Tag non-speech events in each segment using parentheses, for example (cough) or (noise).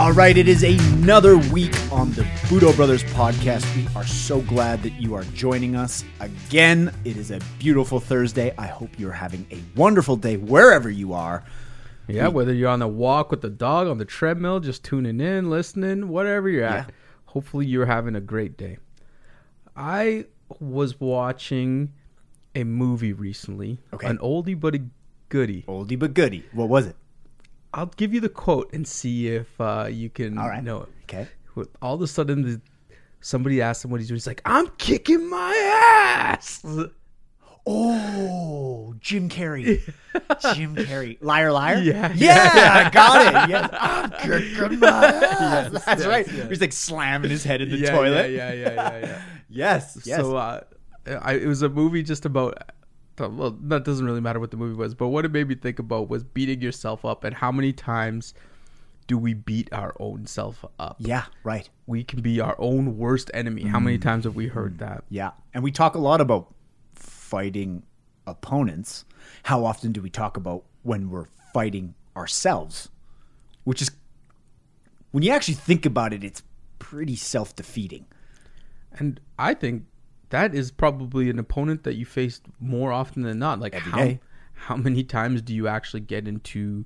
All right, it is another week on the Budo Brothers podcast. We are so glad that you are joining us again. It is a beautiful Thursday. I hope you're having a wonderful day wherever you are. Yeah, whether you're on the walk with the dog, on the treadmill, just tuning in, listening, whatever you're at. Yeah. Hopefully you're having a great day. I was watching a movie recently, Okay. an oldie but a goodie. Oldie but goodie. What was it? I'll give you the quote and see if uh, you can right. know it. Okay. All of a sudden, the, somebody asked him what he's doing. He's like, "I'm kicking my ass." Oh, Jim Carrey. (laughs) Jim Carrey. Liar, liar? Yeah, Yeah, yeah, I got it. Yes. I'm kicking my (laughs) ass. That's yes, right. yes. He's like slamming his head in the yeah, toilet. Yeah, yeah, yeah, yeah, yeah. Yes. (laughs) Yes. So uh, I, it was a movie just about. Well, that doesn't really matter what the movie was, but what it made me think about was beating yourself up and how many times do we beat our own self up? yeah, right. We can be our own worst enemy. How many mm. times have we heard mm. that? Yeah. And we talk a lot about fighting opponents. How often do we talk about when we're fighting ourselves? Which is, when you actually think about it, it's pretty self defeating. And I think that is probably an opponent that you faced more often than not. Like Every how day. how many times do you actually get into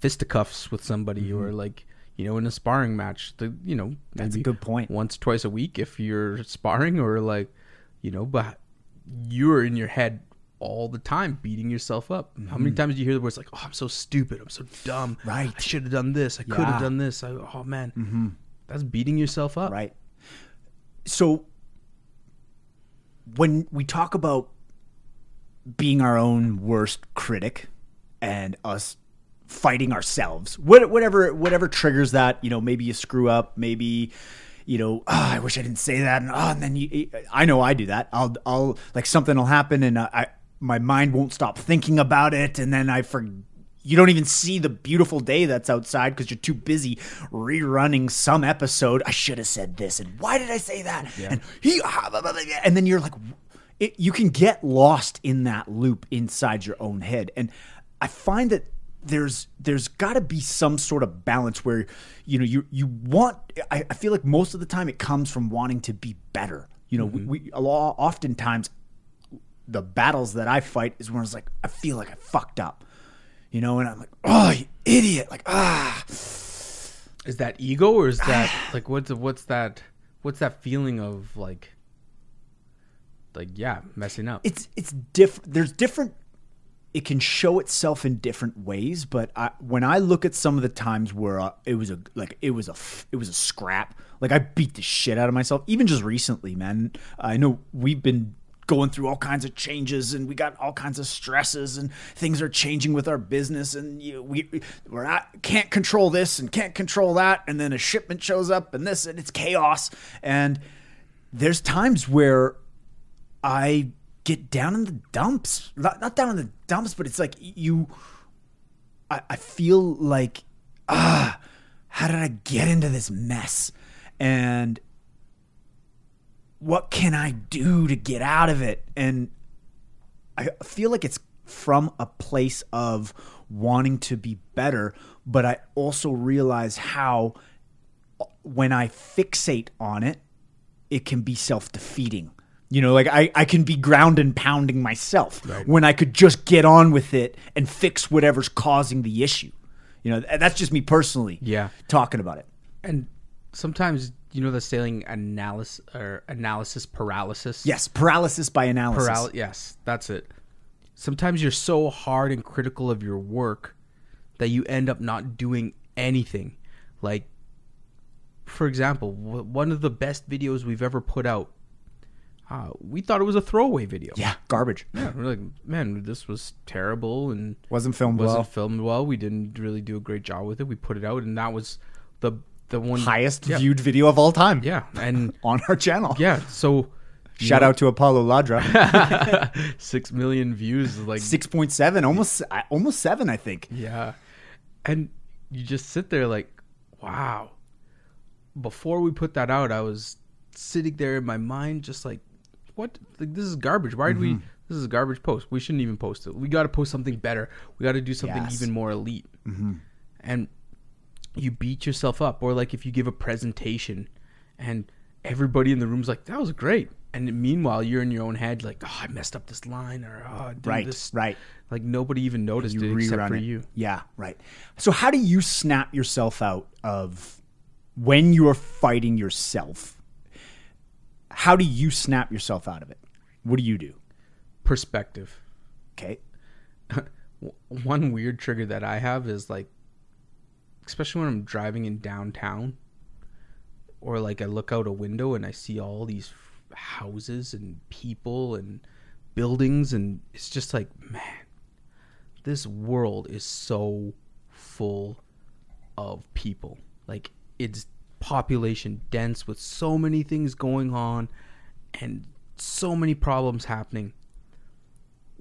fisticuffs with somebody Mm-hmm. or like you know in a sparring match? The you know That's a good point. Once twice a week if you're sparring or like you know, but you're in your head all the time beating yourself up. How many times do you hear the words like, "Oh, I'm so stupid. I'm so dumb. Mm-hmm. Right. I should have done this. I could have done this. I, oh man, mm-hmm. that's beating yourself up. Right. So when we talk about being our own worst critic and us fighting ourselves, whatever whatever triggers that, you know, maybe you screw up, maybe you know, "Ah, I wish I didn't say that, and, oh, and then you, I know I do that. I'll, I'll like something will happen, and I, my mind won't stop thinking about it, and then I forget you don't even see the beautiful day that's outside because you're too busy rerunning some episode. I should have said this, and why did I say that? And he, and then you're like, it, you can get lost in that loop inside your own head. And I find that there's there's got to be some sort of balance where you know you you want. I, I feel like most of the time it comes from wanting to be better. You know, mm-hmm. we, we a lot oftentimes the battles that I fight is when it's like I feel like I fucked up, you know, and I'm like, oh, you idiot, like ah, Is that ego or is that like what's what's that what's that feeling of like like yeah messing up? it's it's different. There's different. It can show itself in different ways, but I, when I look at some of the times where uh, it was a like it was a it was a scrap, like I beat the shit out of myself. Even just recently, man. I know we've been going through all kinds of changes and we got all kinds of stresses and things are changing with our business and you, we we're not can't control this and can't control that and then a shipment shows up and this and it's chaos and there's times where I get down in the dumps. Not, not down in the dumps, but it's like you. I, I feel like, ah, how did I get into this mess? And what can I do to get out of it? And I feel like it's from a place of wanting to be better, but I also realize how uh, when I fixate on it, it can be self defeating. You know, like I, I can be ground and pounding myself when I could just get on with it and fix whatever's causing the issue. You know, that's just me personally Yeah. talking about it. and sometimes you know the saying analysis or analysis paralysis. Yes, paralysis by analysis. Paral- yes, that's it. Sometimes you're so hard and critical of your work that you end up not doing anything. Like, for example, w- one of the best videos we've ever put out, uh, we thought it was a throwaway video. yeah, garbage. Yeah, we're like, man, this was terrible and Wasn't filmed wasn't well. filmed well. We didn't really do a great job with it. We put it out, and that was the the one Highest yeah, viewed video of all time Yeah, and (laughs) on our channel. yeah, so Shout know, out to Apollo Ladra. (laughs) six million views, like 6.7, almost almost 7, I think. Yeah. And you just sit there like, wow. Before we put that out, I was sitting there in my mind just like, what? Like, this is garbage. Why did we? Mm-hmm. This is a garbage post. We shouldn't even post it. We got to post something better. We got to do something Yes. even more elite. Mm-hmm. And you beat yourself up or like if you give a presentation and everybody in the room's like that was great and meanwhile you're in your own head like oh i messed up this line or oh I did Right, this right. like nobody even noticed you it except for it. you Yeah, right. So how do you snap yourself out of when you are fighting yourself? How do you snap yourself out of it? What do you do? perspective Okay. (laughs) one weird trigger that I have is like, especially when I'm driving in downtown, or like I look out a window and I see all these houses and people and buildings, and it's just like, man, this world is so full of people. Like, it's population dense with so many things going on and so many problems happening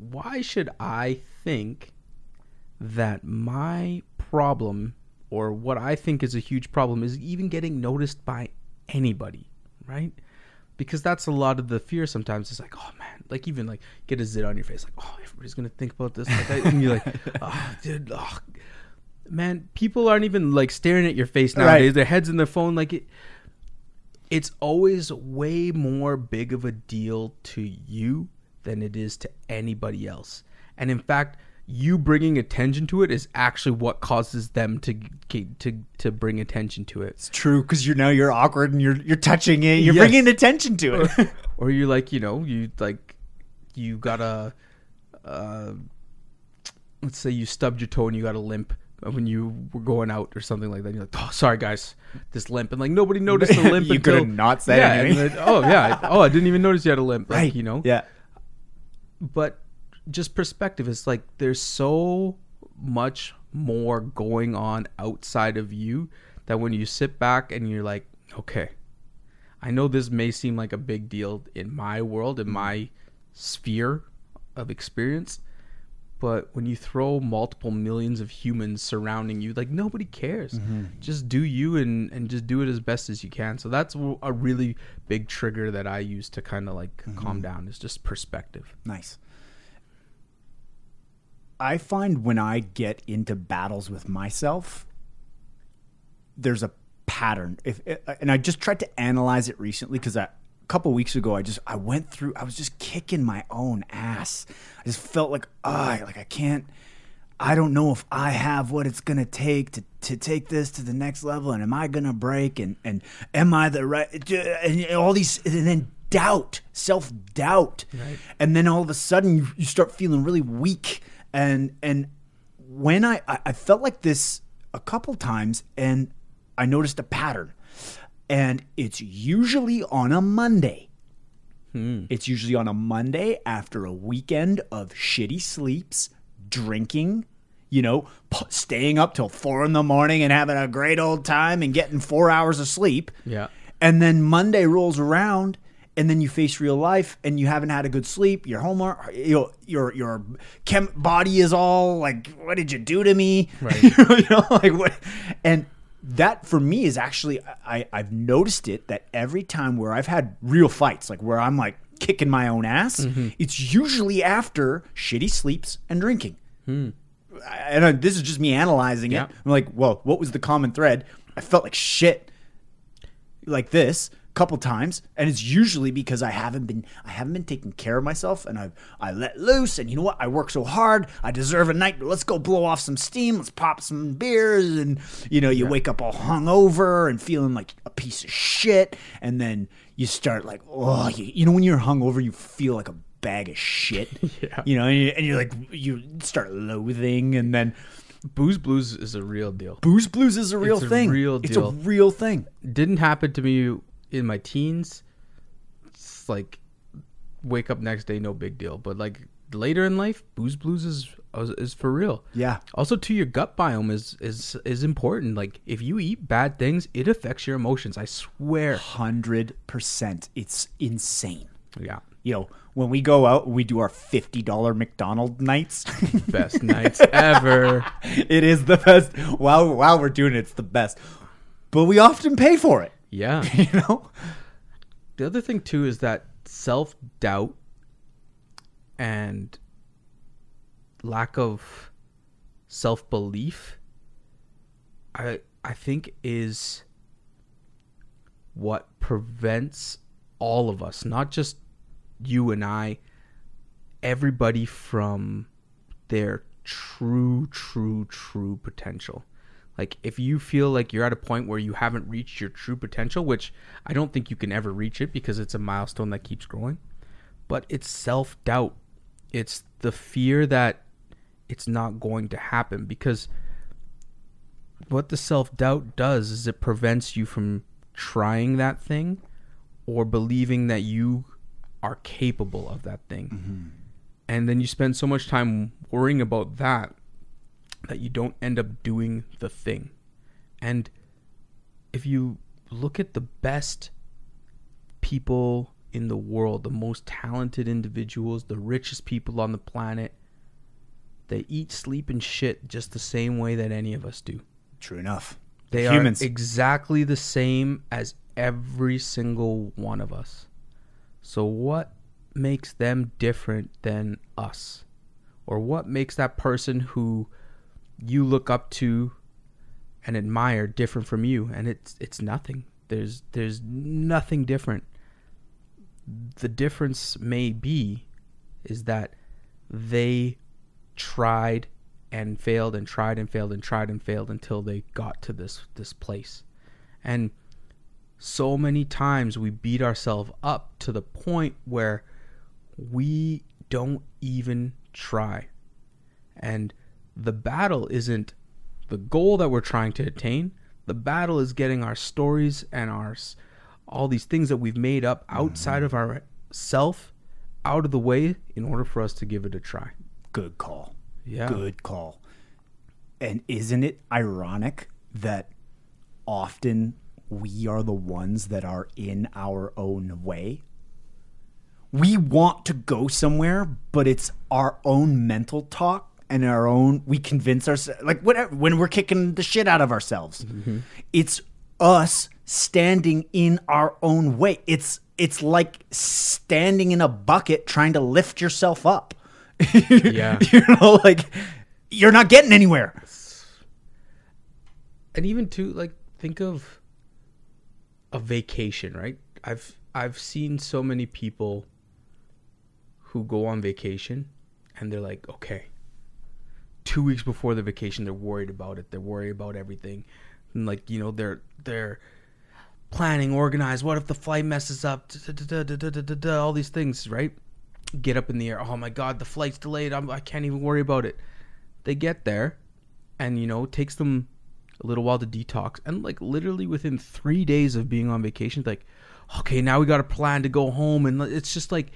why should I think that my problem or what I think is a huge problem is even getting noticed by anybody, right? Because that's a lot of the fear sometimes. It's like, oh man, like even like get a zit on your face, like, oh, everybody's gonna think about this. Like, I- and you're like, oh, (laughs) dude, oh. man, people aren't even like staring at your face nowadays. Right. Their heads in their phone, like it. It's always way more big of a deal to you than it is to anybody else. And in fact, you bringing attention to it is actually what causes them to to to bring attention to it. It's true because you're now you're awkward and you're you're touching it. You're Yes. bringing attention to it. (laughs) or you're like you know you like you got a uh, let's say you stubbed your toe and you got a limp when you were going out or something like that. You're like, oh, sorry guys, this limp, and like nobody noticed the (laughs) limp. You until, could've not said yeah, anything. then, oh yeah, oh I didn't even notice you had a limp. Like, you know, Yeah. but just perspective is like there's so much more going on outside of you that when you sit back and you're like okay i know this may seem like a big deal in my world in mm-hmm. my sphere of experience but when you throw multiple millions of humans surrounding you like nobody cares. Mm-hmm. Just do you and and just do it as best as you can. So that's a really big trigger that i use to kind of like calm mm-hmm. down is just perspective. Nice. I find when I get into battles with myself, there's a pattern. If and I just tried to analyze it recently because a couple weeks ago I just I went through. I was just kicking my own ass. I just felt like ah, like I can't. I don't know if I have what it's gonna take to, to take this to the next level, and am I gonna break? And and am I the right? And all these, and then doubt, self doubt, and then all of a sudden you, you start feeling really weak. And and when I, I felt like this a couple times, and I noticed a pattern, and it's usually on a Monday. Hmm. It's usually on a Monday after a weekend of shitty sleeps, drinking, you know, p- staying up till four in the morning and having a great old time and getting four hours of sleep. Yeah. And then Monday rolls around and then you face real life and you haven't had a good sleep. Your homework, you know, your your chem body is all like, what did you do to me? Right. (laughs) you know, like what? And that for me is actually I I've noticed it that every time where I've had real fights, like where I'm like kicking my own ass, mm-hmm. it's usually after shitty sleeps and drinking. And I, this is just me analyzing Yeah. it. I'm like, well, what was the common thread? I felt like shit like this couple times and it's usually because I haven't been I haven't been taking care of myself and I've I let loose and you know what? I work so hard I deserve a night let's go blow off some steam let's pop some beers and you know you wake up all hungover and feeling like a piece of shit and then you start like oh you, you know when you're hungover you feel like a bag of shit? (laughs) Yeah. you know and, you, and you're like you start loathing and then Booze Blues is a real deal. booze blues is a real It's a thing. real it's a real thing. Didn't happen to me in my teens. It's like wake up next day, no big deal. But like later in life, Booze Blues is is for real. yeah Also, to your gut biome is is is important. Like if you eat bad things, it affects your emotions. I swear. hundred percent. It's insane. Yeah, You know, when we go out, we do our fifty dollar McDonald nights. (laughs) best (laughs) nights ever. it is the best. While while we're doing it, it's the best. But we often pay for it. Yeah. (laughs) You know. The other thing too is that self doubt and lack of self belief. I I think is what prevents all of us, not just you and I, everybody from their true, true, true potential. Like, if you feel like you're at a point where you haven't reached your true potential, which I don't think you can ever reach it because it's a milestone that keeps growing, but it's self doubt. It's the fear that it's not going to happen because what the self doubt does is it prevents you from trying that thing or believing that you are capable of that thing. Mm-hmm. And then you spend so much time worrying about that that you don't end up doing the thing. And if you look at the best people in the world, the most talented individuals, the richest people on the planet, they eat, sleep, and shit just the same way that any of us do. True enough. They Humans. are exactly the same as every single one of us. So what makes them different than us? Or what makes that person who you look up to and admire different from you? And it's it's nothing. There's there's nothing different. The difference may be is that they tried and failed and tried and failed and tried and failed until they got to this this place. And so many times we beat ourselves up to the point where we don't even try. And the battle isn't the goal that we're trying to attain. The battle is getting our stories and our all these things that we've made up outside mm-hmm. of our self out of the way in order for us to give it a try. Good call. Yeah. Good call. And isn't it ironic that often we are the ones that are in our own way? We want to go somewhere, but it's our own mental talk and our own we convince ourselves like whatever when we're kicking the shit out of ourselves. Mm-hmm. It's us standing in our own way. It's it's like standing in a bucket trying to lift yourself up. (laughs) Yeah. you know, like you're not getting anywhere. and even to like think of a vacation right i've i've seen so many people who go on vacation and they're like okay two weeks before the vacation they're worried about it. They're worried about everything. And like you know they're they're planning organized. What if the flight messes up? All these things right? Get up in the air. Oh my god the flight's delayed. I'm, i can't even worry about it. They get there and you know it takes them a little while to detox. And like literally within three days of being on vacation like okay now we got a plan to go home. And it's just like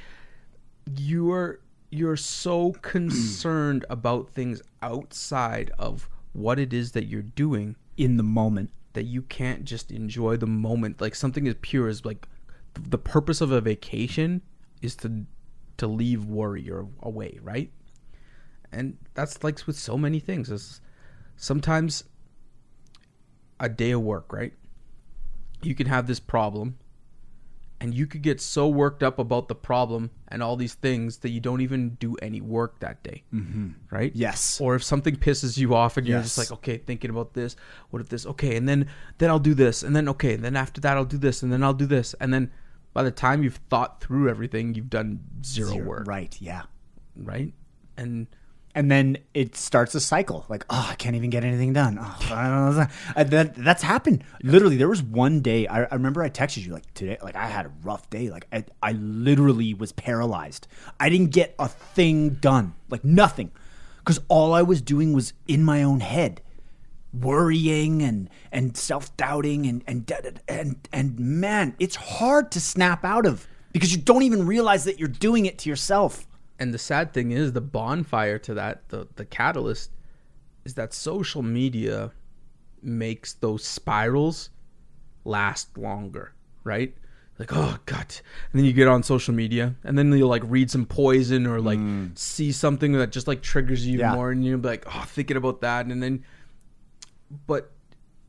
you're you're so concerned (clears throat) about things outside of what it is that you're doing In the moment. that you can't just enjoy the moment. Like something as pure as like the purpose of a vacation is to to leave worry or away right? And that's like with so many things. Is sometimes a day of work right? You can have this problem and you could get so worked up about the problem and all these things that you don't even do any work that day mm-hmm. right Yes. or if something pisses you off and you're just like okay thinking about this what if this okay and then then i'll do this and then okay and then after that i'll do this and then i'll do this and then by the time you've thought through everything you've done zero, Zero. work Right. Yeah. right and And then it starts a cycle. Like, oh, I can't even get anything done. Oh. Uh, That that's happened. Literally, there was one day. I, I remember I texted you like today. Like I had a rough day. Like I, I literally was paralyzed. I didn't get a thing done. Like nothing, because all I was doing was in my own head, worrying and and self doubting and and and and man, it's hard to snap out of because you don't even realize that you're doing it to yourself. And the sad thing is the bonfire to that the the catalyst is that social media makes those spirals last longer right? Like oh god. And then you get on social media and then you'll like read some poison or like mm. see something that just like triggers you Yeah. more and you'll be like oh thinking about that. And then but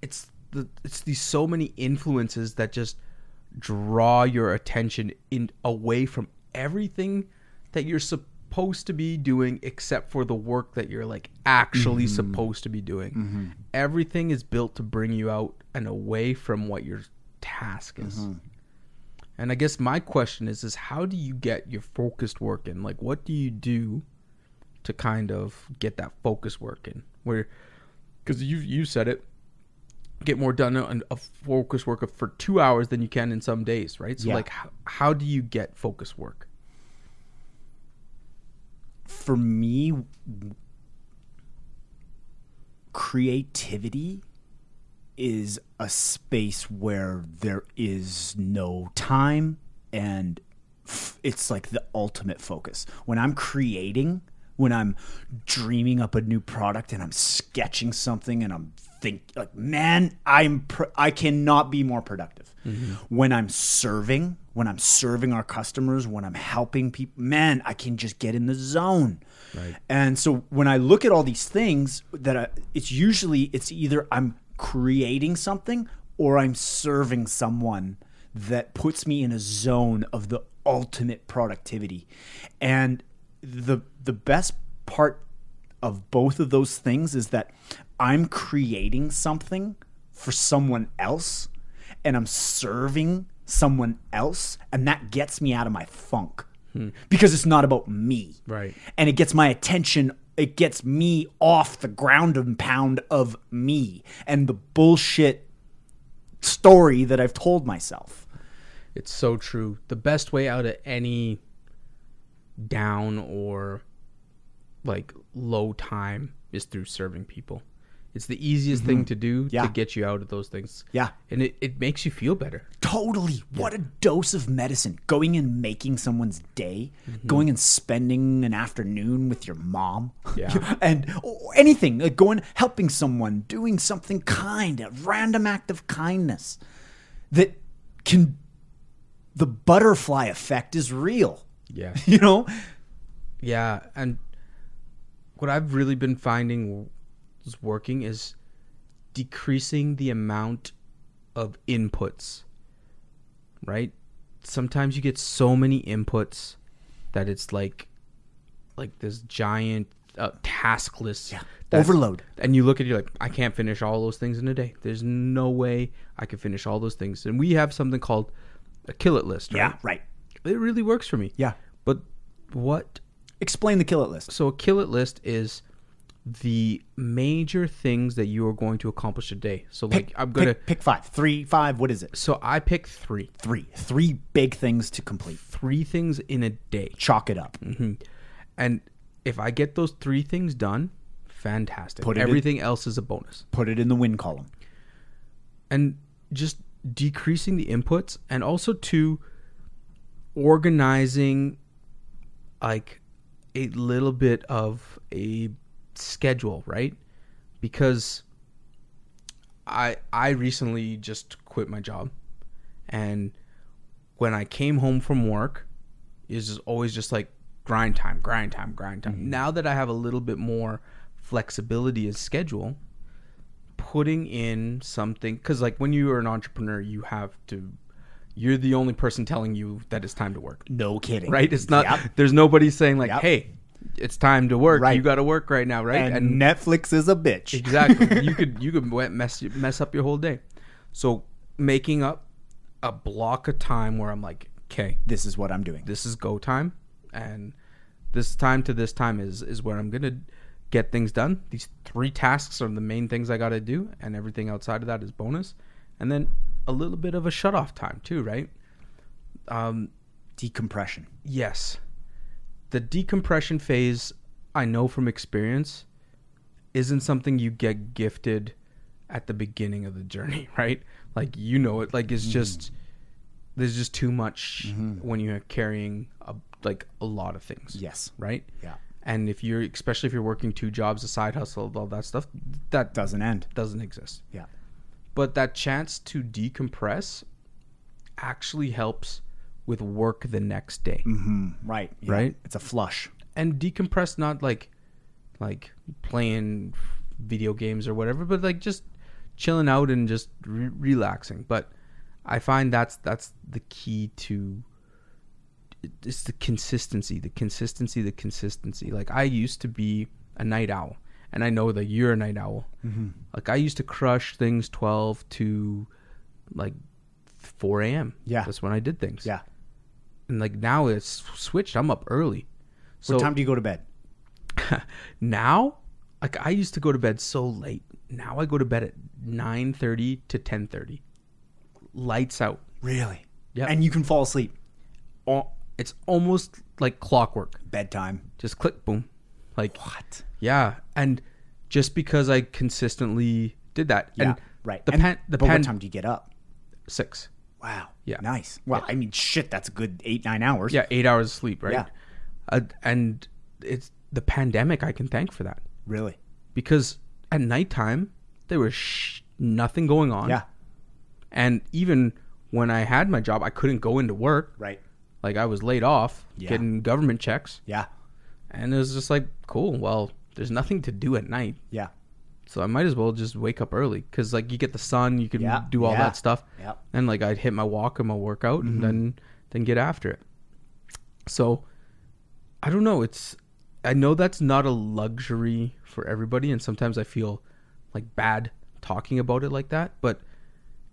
it's the it's these so many influences that just draw your attention in away from everything that you're supposed to be doing except for the work that you're like actually mm-hmm. supposed to be doing. Mm-hmm. Everything is built to bring you out and away from what your task is. Mm-hmm. And I guess my question is is how do you get your focused work in? Like what do you do to kind of get that focus work in? Where cuz you you said it get more done on a focus work of, for 2 hours than you can in some days, right? So Yeah. like how, how do you get focus work? For me creativity is a space where there is no time and f- it's like the ultimate focus. When i'm creating when i'm dreaming up a new product and i'm sketching something and i'm think like man i'm pr- i cannot be more productive mm-hmm. when i'm serving when i'm serving our customers when i'm helping people man i can just get in the zone Right. and so when I look at all these things, that I, it's usually it's either I'm creating something or I'm serving someone that puts me in a zone of the ultimate productivity. And the the best part of both of those things is that I'm creating something for someone else and I'm serving someone else and that gets me out of my funk. Hmm. Because it's not about me Right. and it gets my attention it gets me off the ground and pound of me and the bullshit story that i've told myself It's so true. The best way out of any down or like low time is through serving people. It's the easiest thing to do Mm-hmm. Yeah. to get you out of those things. Yeah. And it, it makes you feel better. totally what a dose of medicine going and making someone's day going and spending an afternoon with your mom Yeah. (laughs) and or anything like going helping someone doing something kind a random act of kindness that can the butterfly effect is real Yeah. (laughs) you know Yeah, and what I've really been finding is working is decreasing the amount of inputs. Right? Sometimes you get so many inputs that it's like like this giant uh, task list. Yeah. Overload. And you look at it, you're like, I can't finish all those things in a day. There's no way I can finish all those things. And we have something called a kill it list, right? yeah right It really works for me. Yeah. But what Explain the kill it list. so a kill it list is the major things that you are going to accomplish a day. So like I'm gonna pick, pick five, three, five. What is it? so I pick three. Three. Three big things to complete. Three things in a day. Chalk it up. Mm-hmm. And if I get those three things done, fantastic. Put it in- Everything else is a bonus. Put it in the win column. And just decreasing the inputs and also to organizing like a little bit of a schedule, right? Because I I recently just quit my job and when I came home from work is always just like grind time, grind time, grind time. Mm-hmm. Now that I have a little bit more flexibility in schedule, putting in something cuz like when you are an entrepreneur, you have to you're the only person telling you that it's time to work No kidding. right? It's not. Yep. There's nobody saying like, Yep. "Hey, it's time to work. Right. You got to work right now, right?" And, Netflix is a bitch. exactly, (laughs) you could you could mess mess up your whole day. So making up a block of time where I'm like, "Okay, This is what I'm doing. this is go time, and this time to this time is is where I'm gonna get things done. These three tasks are the main things I got to do, and everything outside of that is bonus. And then a little bit of a shut off time too, right? Um, Decompression. Yes. The decompression phase, I know from experience, isn't something you get gifted at the beginning of the journey, (laughs) right? Like you know it. Like it's just there's just too much when you're carrying a, like a lot of things, Yes. right? Yeah. And if you're especially if you're working two jobs, a side hustle, all that stuff, that Doesn't end. doesn't exist. Yeah. But that chance to decompress actually helps with work the next day. hmm Right. Yeah. Right? It's a flush. and decompress not like like playing video games or whatever but like just chilling out and just re- relaxing but i find that's that's the key to it's the consistency, the consistency, the consistency. Like I used to be a night owl, and I know that you're a night owl. Mm-hmm. Like I used to crush things twelve to like four a.m. Yeah. that's when I did things. Yeah. and like now it's switched. I'm up early. So what time do you go to bed? (laughs) now, like I used to go to bed so late. Now I go to bed at nine thirty to ten thirty. Lights out. Really? Yeah. And you can fall asleep. It's almost like clockwork. Bedtime. Just click, boom. Like What? yeah, and just because I consistently did that, Yeah. and right. The And- pan, the but pan what time do you get up? six. Wow. Yeah. Nice. Well, I mean, shit, that's a good eight, nine hours. Yeah, eight hours of sleep, right? Yeah. Uh, and it's the pandemic. I can thank for that Really? because at nighttime there was sh- nothing going on. Yeah. and even when I had my job, I couldn't go into work. Right. Like I was laid off, Yeah. getting government checks, Yeah. And it was just like, cool. Well, there's nothing to do at night, Yeah. so I might as well just wake up early because like you get the sun, you can Yeah. do all Yeah. that stuff, Yeah. and like I'd hit my walk and my workout, and mm-hmm. then then get after it. So I don't know. It's I know that's not a luxury for everybody, and sometimes I feel like bad talking about it like that, but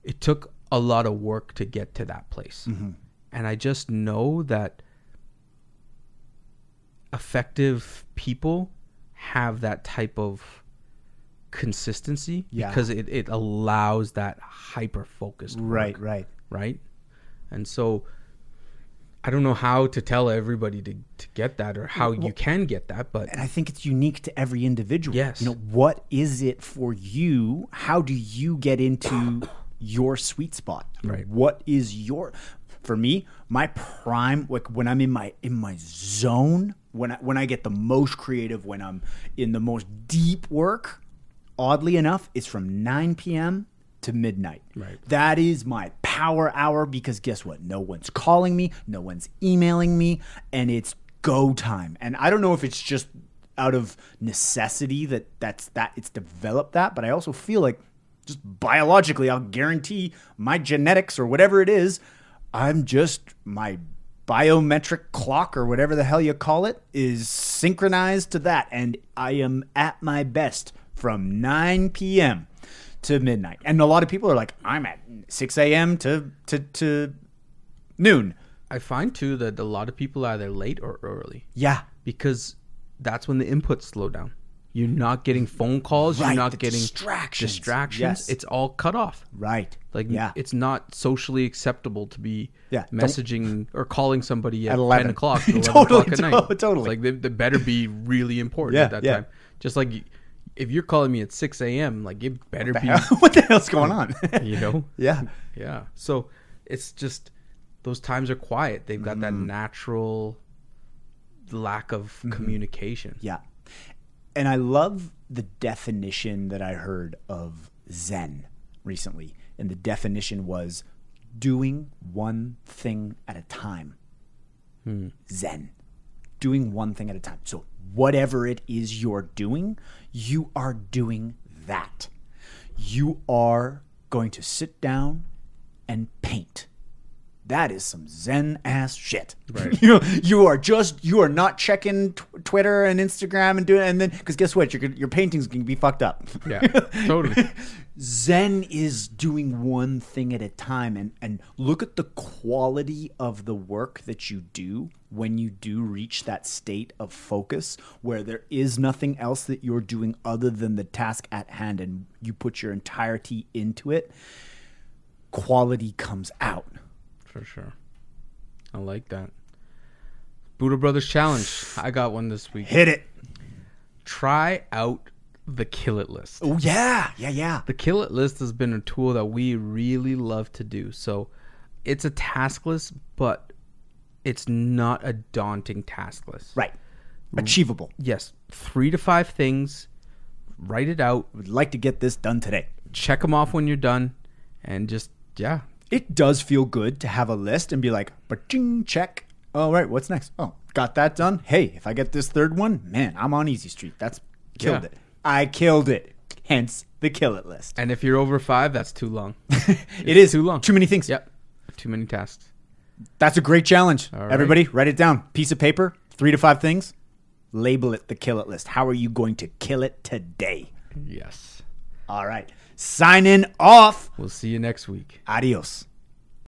it took a lot of work to get to that place. Mm-hmm. And I just know that effective people have that type of consistency Yeah. because it, it allows that hyper focused Right. Right. right? And so I don't know how to tell everybody to, to get that or how you can get that, but And I think it's unique to every individual. Yes. You know, what is it for you? How do you get into your sweet spot? Right. What is your for me, my prime like when I'm in my in my zone, when I when I get the most creative, when I'm in the most deep work, oddly enough, it's from 9 p.m. to midnight. Right. That is my power hour because guess what? No one's calling me, no one's emailing me, and it's go time. And I don't know if it's just out of necessity that that's that it's developed that, but I also feel like just biologically, I'll guarantee my genetics or whatever it is, I'm just my biometric clock or whatever the hell you call it is synchronized to that and I am at my best from 9 p.m. to midnight. And a lot of people are like, I'm at 6 a.m. to, to, to noon. I find too that a lot of people are either late or early Yeah. because that's when the inputs slow down. You're not getting phone calls, Right, you're not getting distractions. distractions. Yes. It's all cut off. Right. Like yeah. it's not socially acceptable to be Yeah, don't- messaging or calling somebody at, At 11. 10 o'clock, to (laughs) 11 Totally, o'clock at night. (laughs) to- totally. Like they, they better be really important Yeah, at that yeah. time. Just like if you're calling me at 6 a.m., like it better be, (laughs) what the hell's going on? you know? yeah. Yeah. So it's just those times are quiet. They've got Mm-hmm. that natural lack of communication. Yeah. And I love the definition that I heard of Zen recently. And the definition was doing one thing at a time. Hmm. Zen. Doing one thing at a time. So, whatever it is you're doing, you are doing that. You are going to sit down and paint. That is some Zen ass shit. Right. (laughs) you you are just you are not checking tw- Twitter and Instagram and doing and then because guess what your your paintings can be fucked up. Yeah, (laughs) totally. Zen is doing one thing at a time and and look at the quality of the work that you do when you do reach that state of focus where there is nothing else that you're doing other than the task at hand and you put your entirety into it quality comes out For sure. I like that. Budo Brothers Challenge. I got one this week. hit it Try out the Kill It list. oh yeah yeah yeah The Kill It list has been a tool that we really love to do. So it's a task list, but it's not a daunting task list. right mm. achievable Yes, three to five things. Write it out. would like to get this done today Check them off when you're done, and just yeah, it does feel good to have a list and be like, but ching check. All right, what's next? Oh, got that done. Hey, if I get this third one, man, I'm on easy street. That's killed yeah. it. I killed it. Hence the kill it list. And if you're over five, that's too long. (laughs) it is too long. Too many things. Yep. Too many tasks. That's a great challenge. Right. Everybody, write it down. Piece of paper, three to five things. Label it the kill it list. How are you going to kill it today? Yes. All right. Signing off. We'll see you next week. Adios.